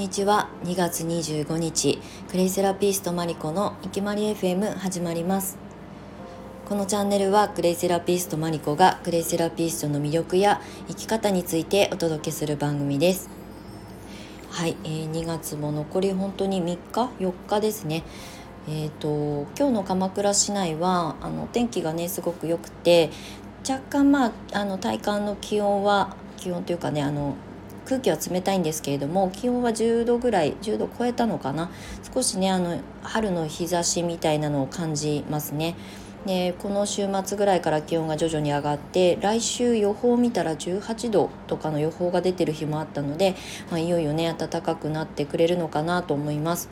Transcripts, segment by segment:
にちは。2月25日クレイセラピストマリコのいきまり FM 始まります。このチャンネルはクレイセラピストマリコがクレイセラピストの魅力や生き方についてお届けする番組です。はい、えー、2月も残り本当に3日？4日ですね。えーと、今日の鎌倉市内はあの天気がねすごく良くて若干まああの体感の気温は気温というかねあの空気は冷たいんですけれども気温は10度ぐらい10度超えたのかな少しねあの春の日差しみたいなのを感じますね。でこの週末ぐらいから気温が徐々に上がって来週予報を見たら18度とかの予報が出てる日もあったので、まあ、いよいよね暖かくなってくれるのかなと思います。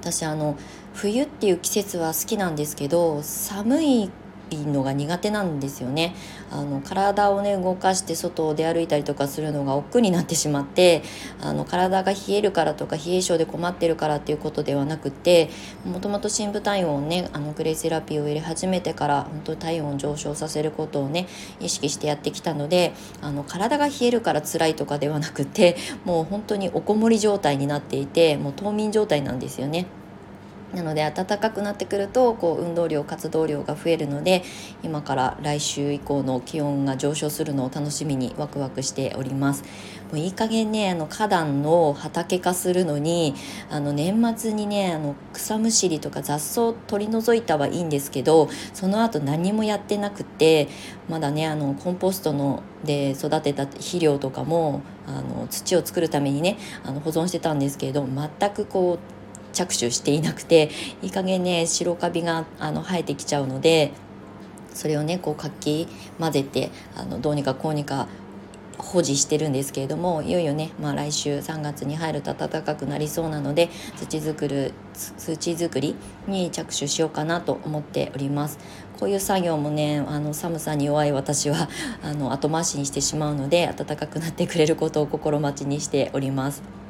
私あの冬っていう季節は好きなんですけど寒いいのが苦手なんですよねあの体をね動かして外を出歩いたりとかするのが億劫になってしまってあの体が冷えるからとか冷え性で困ってるからっていうことではなくてもともと深部体温をねあのクレイセラピーを入れ始めてから本当体温を上昇させることをね意識してやってきたのであの体が冷えるから辛いとかではなくてもう本当におこもり状態になっていてもう冬眠状態なんですよね。なので暖かくなってくるとこう運動量活動量が増えるので今から来週以降の気温が上昇するのを楽しみにワクワクしております。もういい加減ねあの花壇の畑化するのにあの年末にねあの草むしりとか雑草取り除いたはいいんですけどその後何もやってなくてまだねあのコンポストので育てた肥料とかもあの土を作るためにねあの保存してたんですけれど全くこう着手していなくていい加減ね白カビがあの生えてきちゃうのでそれをねこうかき混ぜてあのどうにかこうにか保持してるんですけれどもいよいよね、まあ、来週3月に入ると暖かくなりそうなので土作る土作りに着手しようかなと思っておりますこういう作業もねあの寒さに弱い私はあの後回しにしてしまうので暖かくなってくれることを心待ちにしております。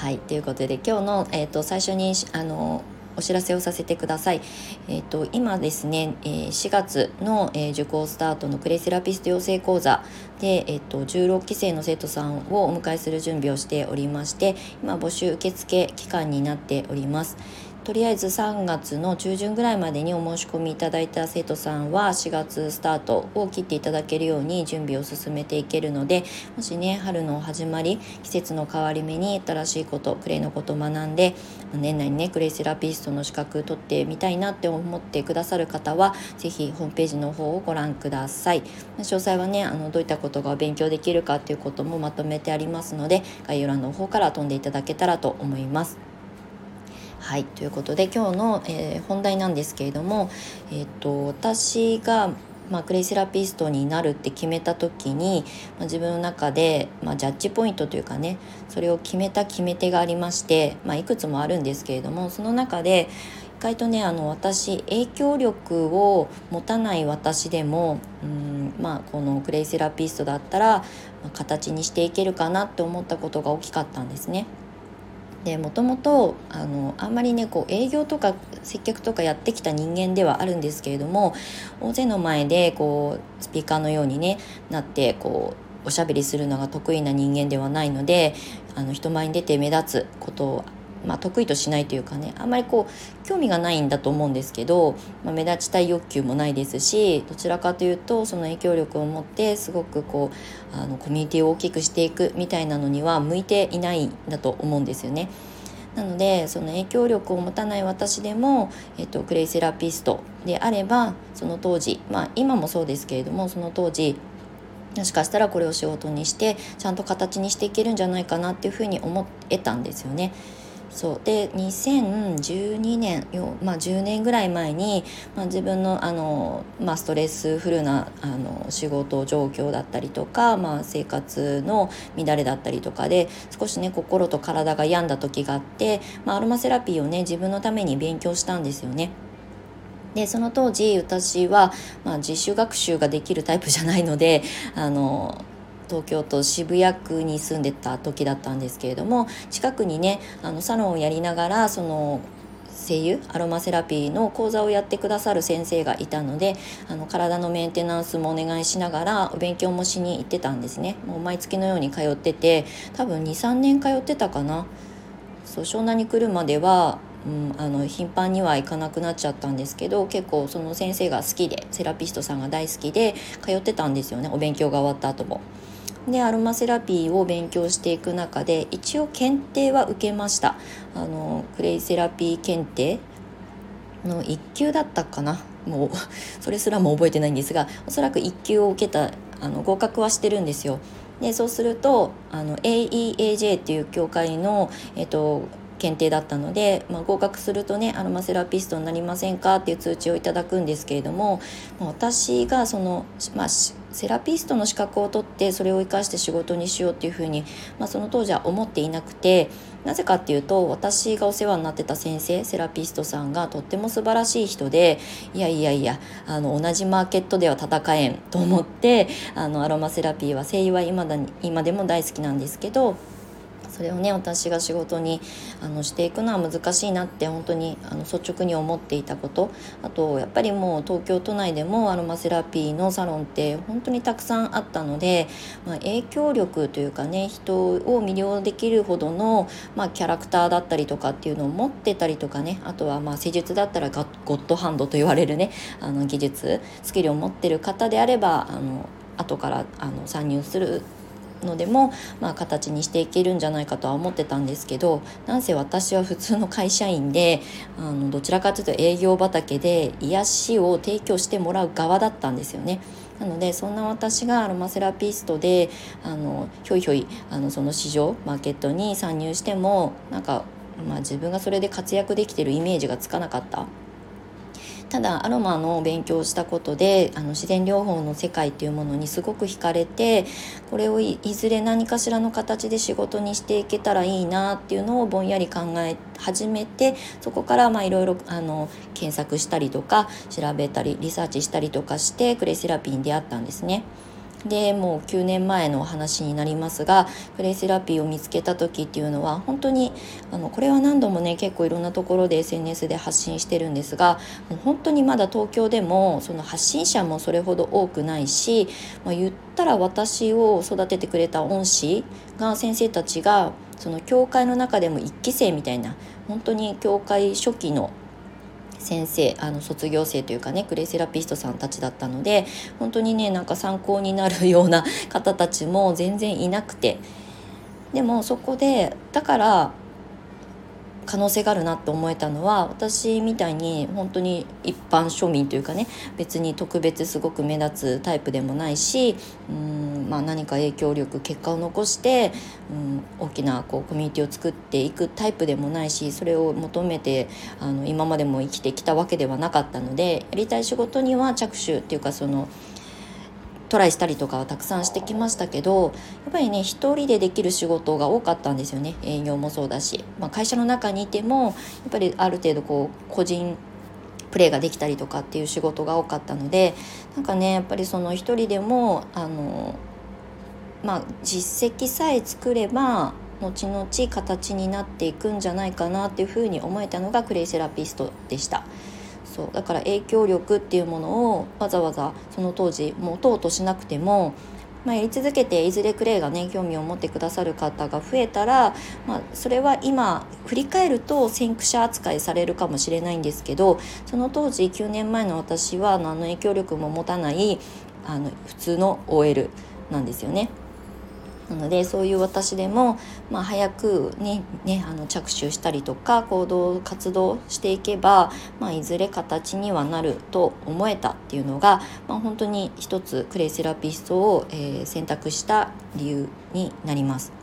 はいということで今日の、えーと、最初にあのお知らせをさせてください。えっ、ー、と今ですね、えー、4月の、えー、受講スタートのクレイセラピスト養成講座でえっ、ー、と16期生の生徒さんをお迎えする準備をしておりまして、今募集受付期間になっております。とりあえず3月の中旬ぐらいまでにお申し込みいただいた生徒さんは4月スタートを切っていただけるように準備を進めていけるのでもしね春の始まり季節の変わり目に新しいことクレイのこと学んで年内にねクレイセラピストの資格取ってみたいなって思ってくださる方は是非ホームページの方をご覧ください。詳細はねあのどういったことが勉強できるかっていうこともまとめてありますので概要欄の方から飛んでいただけたらと思います。はいということで今日の、えー、本題なんですけれども、えーと、私が、まあ、クレイセラピストになるって決めた時に、まあ、自分の中で、まあ、ジャッジポイントというかねそれを決めた決め手がありまして、ま、いくつもあるんですけれどもその中で意外とねあの私影響力を持たない私でもうんまあこのクレイセラピストだったら、まあ、形にしていけるかなって思ったことが大きかったんですね。でもともとあのあんまりねこう営業とか接客とかやってきた人間ではあるんですけれども大勢の前でこうスピーカーのように、ね、なってこうおしゃべりするのが得意な人間ではないのであの人前に出て目立つことをまあ、得意としないというかねあんまりこう興味がないんだと思うんですけど、まあ、目立ちたい欲求もないですしどちらかというとその影響力を持ってすごくこうあのコミュニティを大きくしていくみたいなのには向いていないんだと思うんですよね。なのでその影響力を持たない私でも、えっと、クレイセラピストであればその当時まあ今もそうですけれどもその当時もしかしたらこれを仕事にしてちゃんと形にしていけるんじゃないかなっていうふうに思えたんですよね。そうで2012年よ、まあ、10年ぐらい前に、まあ、自分のあの、まあ、ストレスフルなあの仕事状況だったりとか、まあ、生活の乱れだったりとかで少しね心と体が病んだ時があって、まあ、アロマセラピーをね自分のために勉強したんですよね。でその当時私は、まあ、自主学習ができるタイプじゃないのであの東京都渋谷区に住んでた時だったんですけれども近くにねあのサロンをやりながらその声優アロマセラピーの講座をやってくださる先生がいたのであの体のメンテナンスもお願いしながらお勉強もしに行ってたんですねもう毎月のように通ってて多分23年通ってたかなそう湘南に来るまではうん、あの頻繁には行かなくなっちゃったんですけど結構その先生が好きでセラピストさんが大好きで通ってたんですよねお勉強が終わった後も。でアロマセラピーを勉強していく中で一応検定は受けました。あのクレイセラピー検定の1級だったかな。もうそれすらも覚えてないんですがおそらく1級を受けたあの合格はしてるんですよ。でそうするとあの AEAJ っていう協会の、えっと、検定だったので、まあ、合格するとねアロマセラピストになりませんかっていう通知をいただくんですけれども、私がその、まあ、セラピストの資格を取ってそれを生かして仕事にしようっていうふうに、まあ、その当時は思っていなくてなぜかっていうと私がお世話になってた先生セラピストさんがとっても素晴らしい人でいやいやいやあの同じマーケットでは戦えんと思ってあのアロマセラピーは声優は今だに今でも大好きなんですけどそれをね私が仕事にあのしていくのは難しいなって本当にあの率直に思っていたこと。あとやっぱりもう東京都内でもアロマセラピーのサロンって本当にたくさんあったので、まあ、影響力というかね人を魅了できるほどの、まあ、キャラクターだったりとかっていうのを持ってたりとかねあとはまあ施術だったらゴッドハンドと言われるねあの技術スキルを持ってる方であればあの後からあの参入するのでも、まあ、形にしていけるんじゃないかとは思ってたんですけどなんせ私は普通の会社員であのどちらかというと営業畑で癒しを提供してもらう側だったんですよね。なのでそんな私がアロマセラピストであのひょいひょいあのその市場マーケットに参入してもなんか、まあ、自分がそれで活躍できてるイメージがつかなかったただアロマの勉強をしたことであの自然療法の世界っていうものにすごく惹かれてこれをいずれ何かしらの形で仕事にしていけたらいいなっていうのをぼんやり考え始めてそこからいろいろ検索したりとか調べたりリサーチしたりとかしてクレイセラピーに出会ったんですね。でもう9年前の話になりますがプレイセラピーを見つけた時っていうのは本当にあのこれは何度もね結構いろんなところで SNS で発信してるんですがもう本当にまだ東京でもその発信者もそれほど多くないし、まあ、言ったら私を育ててくれた恩師が先生たちがその教会の中でも1期生みたいな本当に教会初期の先生あの卒業生というかねクレイセラピストさんたちだったので本当にねなんか参考になるような方たちも全然いなくて。でもそこでだから可能性があるなと思えたのは私みたいに本当に一般庶民というかね別に特別すごく目立つタイプでもないしうん、まあ、何か影響力結果を残してうん大きなこうコミュニティを作っていくタイプでもないしそれを求めてあの今までも生きてきたわけではなかったのでやりたい仕事には着手っていうかそのトライしたりとかはたくさんしてきましたけどやっぱりね一人でできる仕事が多かったんですよね営業もそうだし、まあ、会社の中にいてもやっぱりある程度こう個人プレーができたりとかっていう仕事が多かったのでなんかねやっぱりその一人でもあのまあ実績さえ作れば後々形になっていくんじゃないかなっていうふうに思えたのがクレイセラピストでした。そうだから影響力っていうものをわざわざその当時持とうとしなくても、まあ、やり続けていずれクレイがね興味を持ってくださる方が増えたら、まあ、それは今振り返ると先駆者扱いされるかもしれないんですけどその当時9年前の私は何の影響力も持たないあの普通の OL なんですよね。なのでそういう私でも、まあ、早くねねあの着手したりとか行動活動していけば、まあ、いずれ形にはなると思えたっていうのが、まあ、本当に一つクレイセラピストを、えー、選択した理由になります。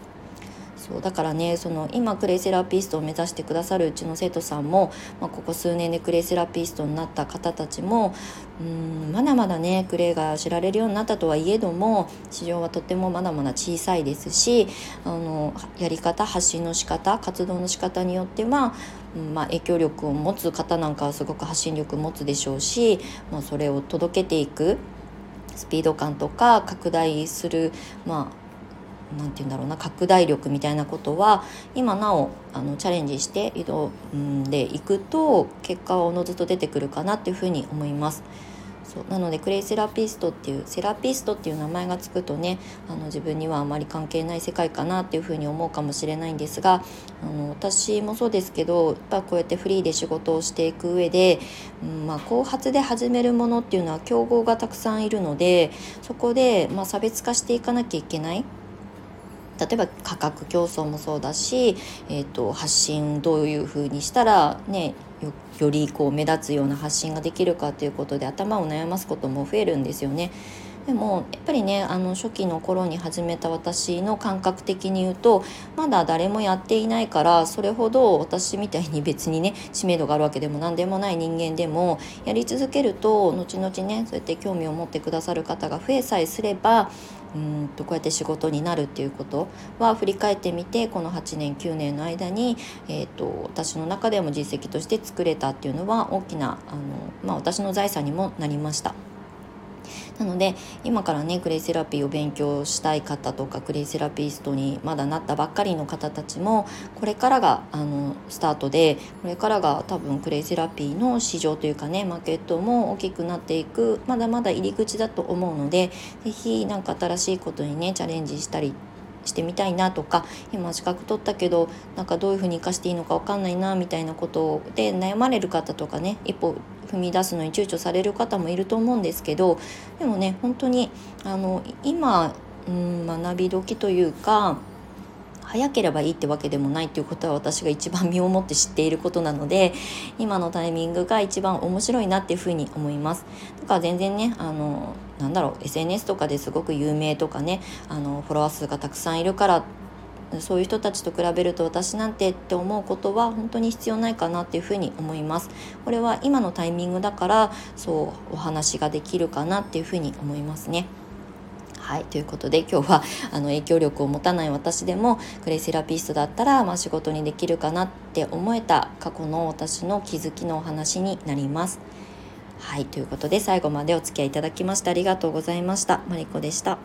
そうだからねその今クレイセラピストを目指してくださるうちの生徒さんも、まあ、ここ数年でクレイセラピストになった方たちもうんまだまだねクレイが知られるようになったとはいえども市場はとってもまだまだ小さいですしあのやり方発信の仕方活動の仕方によっては、うんまあ、影響力を持つ方なんかはすごく発信力持つでしょうし、まあ、それを届けていくスピード感とか拡大する、まあ、何て言うんだろうな拡大力みたいなことは今なおあのチャレンジして移動でいくと結果はおのずと出てくるかなっていうふうに思います。そうなのでクレイセラピストっていうセラピストっていう名前がつくとねあの自分にはあまり関係ない世界かなっていうふうに思うかもしれないんですがあの私もそうですけどやっぱこうやってフリーで仕事をしていく上で、うんまあ、後発で始めるものっていうのは競合がたくさんいるのでそこで、まあ、差別化していかなきゃいけない。例えば価格競争もそうだし、えーと、発信どういうふうにしたらねよりこう目立つような発信ができるかということで頭を悩ますことも増えるんですよね。でもやっぱりねあの初期の頃に始めた私の感覚的に言うとまだ誰もやっていないからそれほど私みたいに別にね知名度があるわけでも何でもない人間でもやり続けると後々ねそうやって興味を持ってくださる方が増えさえすればうんとこうやって仕事になるっていうことは振り返ってみてこの8年9年の間に、えーと、私の中でも実績として作れたっていうのは大きなあの、まあ、私の財産にもなりました。なので今からねクレイセラピーを勉強したい方とかクレイセラピストにまだなったばっかりの方たちもこれからがあのスタートでこれからが多分クレイセラピーの市場というかねマーケットも大きくなっていくまだまだ入り口だと思うので是非何か新しいことにねチャレンジしたりしてみたいなとか今資格取ったけどなんかどういうふうに生かしていいのか分かんないなみたいなことで悩まれる方とかね一歩踏み出すのに躊躇される方もいると思うんですけどでもね本当にあの今、うん、学び時というか早ければいいってわけでもないっていうことは私が一番身をもって知っていることなので今のタイミングが一番面白いなっていうふうに思います。だから全然ねあのなんだろう SNS とかですごく有名とかねあのフォロワー数がたくさんいるからそういう人たちと比べると私なんてって思うことは本当に必要ないかなっていうふうに思いますこれは今のタイミングだからそうお話ができるかなっていうふうに思いますねはいということで今日はあの影響力を持たない私でもクレイセラピストだったら、まあ、仕事にできるかなって思えた過去の私の気づきのお話になります。はいということで最後までお付き合いいただきましてありがとうございました。マリコでした。